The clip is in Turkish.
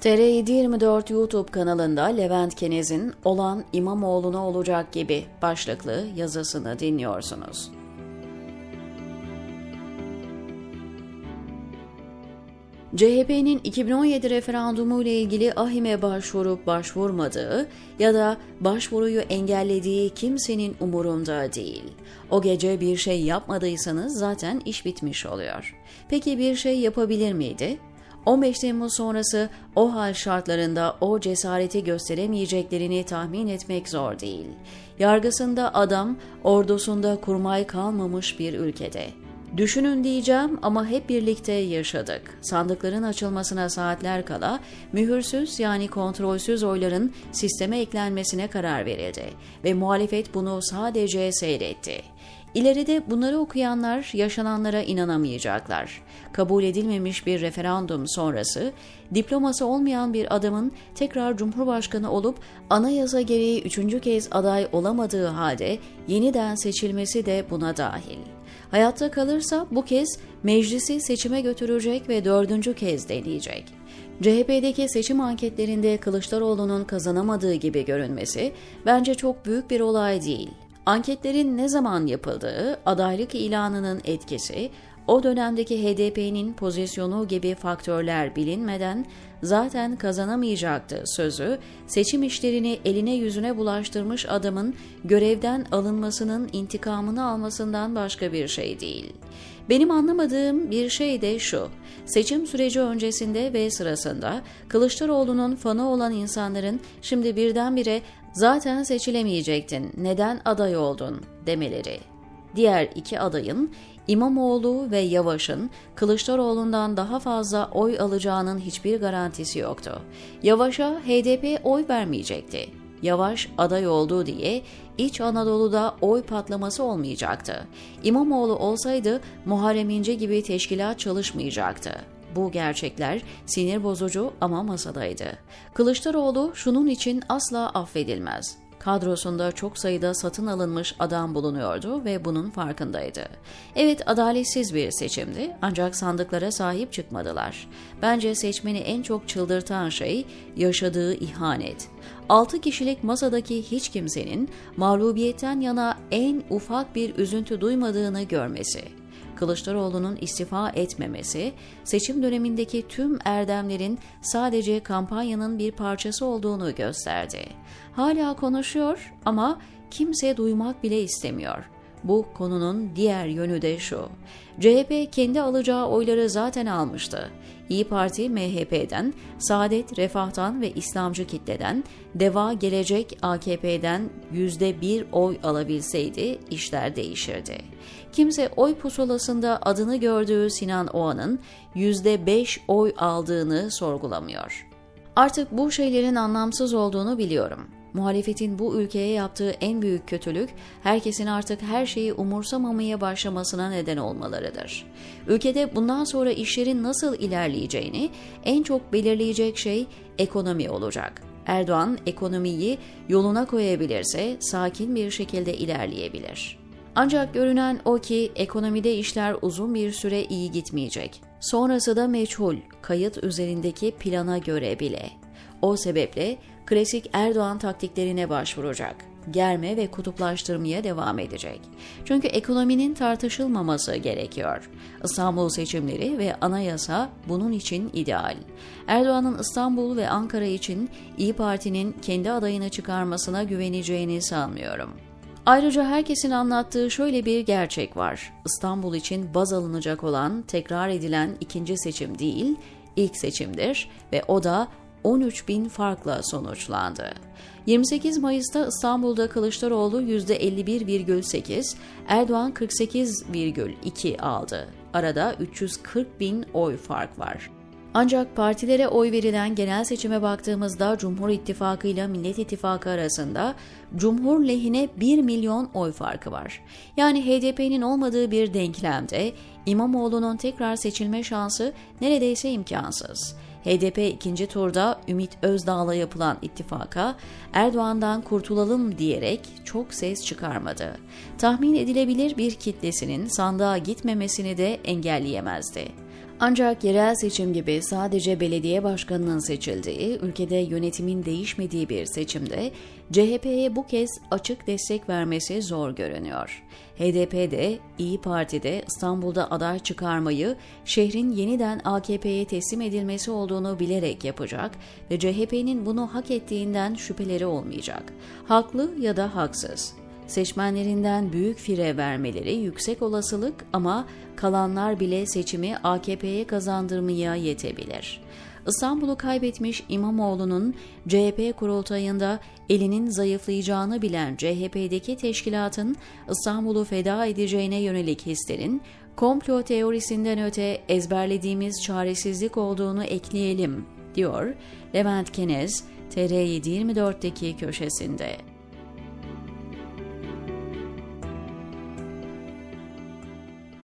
TR724 YouTube kanalında Levent Kenez'in olan İmamoğlu'na olacak gibi başlıklı yazısını dinliyorsunuz. CHP'nin 2017 referandumu ile ilgili ahime başvurup başvurmadığı ya da başvuruyu engellediği kimsenin umurunda değil. O gece bir şey yapmadıysanız zaten iş bitmiş oluyor. Peki bir şey yapabilir miydi? 15 Temmuz sonrası o hal şartlarında o cesareti gösteremeyeceklerini tahmin etmek zor değil. Yargısında adam, ordusunda kurmay kalmamış bir ülkede. Düşünün diyeceğim ama hep birlikte yaşadık. Sandıkların açılmasına saatler kala mühürsüz yani kontrolsüz oyların sisteme eklenmesine karar verildi ve muhalefet bunu sadece seyretti. İleride bunları okuyanlar yaşananlara inanamayacaklar. Kabul edilmemiş bir referandum sonrası diploması olmayan bir adamın tekrar cumhurbaşkanı olup anayasa gereği üçüncü kez aday olamadığı halde yeniden seçilmesi de buna dahil. Hayatta kalırsa bu kez meclisi seçime götürecek ve dördüncü kez deneyecek. CHP'deki seçim anketlerinde Kılıçdaroğlu'nun kazanamadığı gibi görünmesi bence çok büyük bir olay değil. Anketlerin ne zaman yapıldığı, adaylık ilanının etkisi, o dönemdeki HDP'nin pozisyonu gibi faktörler bilinmeden zaten kazanamayacaktı sözü, seçim işlerini eline yüzüne bulaştırmış adamın görevden alınmasının intikamını almasından başka bir şey değil. Benim anlamadığım bir şey de şu, seçim süreci öncesinde ve sırasında Kılıçdaroğlu'nun fanı olan insanların şimdi birdenbire zaten seçilemeyecektin, neden aday oldun demeleri. Diğer iki adayın İmamoğlu ve Yavaş'ın Kılıçdaroğlu'ndan daha fazla oy alacağının hiçbir garantisi yoktu. Yavaş'a HDP oy vermeyecekti. Yavaş aday oldu diye İç Anadolu'da oy patlaması olmayacaktı. İmamoğlu olsaydı Muharrem İnce gibi teşkilat çalışmayacaktı. Bu gerçekler sinir bozucu ama masadaydı. Kılıçdaroğlu şunun için asla affedilmez. Kadrosunda çok sayıda satın alınmış adam bulunuyordu ve bunun farkındaydı. Evet adaletsiz bir seçimdi ancak sandıklara sahip çıkmadılar. Bence seçmeni en çok çıldırtan şey yaşadığı ihanet. 6 kişilik masadaki hiç kimsenin mağlubiyetten yana en ufak bir üzüntü duymadığını görmesi. Kılıçdaroğlu'nun istifa etmemesi, seçim dönemindeki tüm erdemlerin sadece kampanyanın bir parçası olduğunu gösterdi. Hala konuşuyor ama kimse duymak bile istemiyor. Bu konunun diğer yönü de şu. CHP kendi alacağı oyları zaten almıştı. İyi Parti MHP'den, Saadet Refah'tan ve İslamcı kitleden, Deva Gelecek AKP'den yüzde bir oy alabilseydi işler değişirdi. Kimse oy pusulasında adını gördüğü Sinan Oğan'ın yüzde beş oy aldığını sorgulamıyor. Artık bu şeylerin anlamsız olduğunu biliyorum. Muhalefetin bu ülkeye yaptığı en büyük kötülük, herkesin artık her şeyi umursamamaya başlamasına neden olmalarıdır. Ülkede bundan sonra işlerin nasıl ilerleyeceğini en çok belirleyecek şey ekonomi olacak. Erdoğan ekonomiyi yoluna koyabilirse sakin bir şekilde ilerleyebilir. Ancak görünen o ki ekonomide işler uzun bir süre iyi gitmeyecek. Sonrası da meçhul, kayıt üzerindeki plana göre bile. O sebeple klasik Erdoğan taktiklerine başvuracak. Germe ve kutuplaştırmaya devam edecek. Çünkü ekonominin tartışılmaması gerekiyor. İstanbul seçimleri ve anayasa bunun için ideal. Erdoğan'ın İstanbul ve Ankara için İyi Parti'nin kendi adayını çıkarmasına güveneceğini sanmıyorum. Ayrıca herkesin anlattığı şöyle bir gerçek var. İstanbul için baz alınacak olan tekrar edilen ikinci seçim değil, ilk seçimdir ve o da 13 bin farkla sonuçlandı. 28 Mayıs'ta İstanbul'da Kılıçdaroğlu %51,8, Erdoğan 48,2 aldı. Arada 340 bin oy fark var. Ancak partilere oy verilen genel seçime baktığımızda Cumhur İttifakı ile Millet İttifakı arasında Cumhur lehine 1 milyon oy farkı var. Yani HDP'nin olmadığı bir denklemde İmamoğlu'nun tekrar seçilme şansı neredeyse imkansız. HDP ikinci turda Ümit Özdağ'la yapılan ittifaka Erdoğan'dan kurtulalım diyerek çok ses çıkarmadı. Tahmin edilebilir bir kitlesinin sandığa gitmemesini de engelleyemezdi. Ancak yerel seçim gibi sadece belediye başkanının seçildiği, ülkede yönetimin değişmediği bir seçimde CHP'ye bu kez açık destek vermesi zor görünüyor. HDP de İyi Parti'de İstanbul'da aday çıkarmayı şehrin yeniden AKP'ye teslim edilmesi olduğunu bilerek yapacak ve CHP'nin bunu hak ettiğinden şüpheleri olmayacak. Haklı ya da haksız seçmenlerinden büyük fire vermeleri yüksek olasılık ama kalanlar bile seçimi AKP'ye kazandırmaya yetebilir. İstanbul'u kaybetmiş İmamoğlu'nun CHP kurultayında elinin zayıflayacağını bilen CHP'deki teşkilatın İstanbul'u feda edeceğine yönelik hislerin komplo teorisinden öte ezberlediğimiz çaresizlik olduğunu ekleyelim, diyor Levent Kenez, TR724'deki köşesinde.